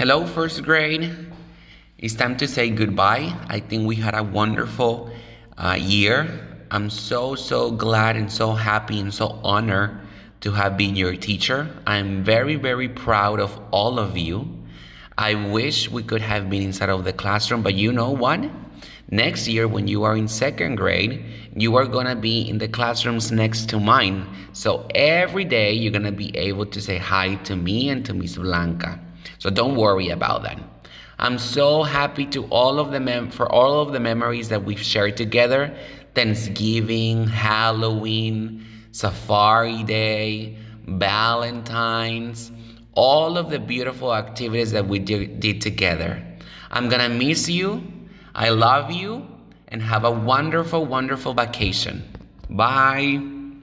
Hello, first grade. It's time to say goodbye. I think we had a wonderful uh, year. I'm so, so glad and so happy and so honored to have been your teacher. I'm very, very proud of all of you. I wish we could have been inside of the classroom, but you know what? Next year, when you are in second grade, you are gonna be in the classrooms next to mine. So every day, you're gonna be able to say hi to me and to Miss Blanca. So don't worry about that. I'm so happy to all of the mem- for all of the memories that we've shared together. Thanksgiving, Halloween, Safari Day, Valentine's, all of the beautiful activities that we did, did together. I'm gonna miss you. I love you and have a wonderful, wonderful vacation. Bye.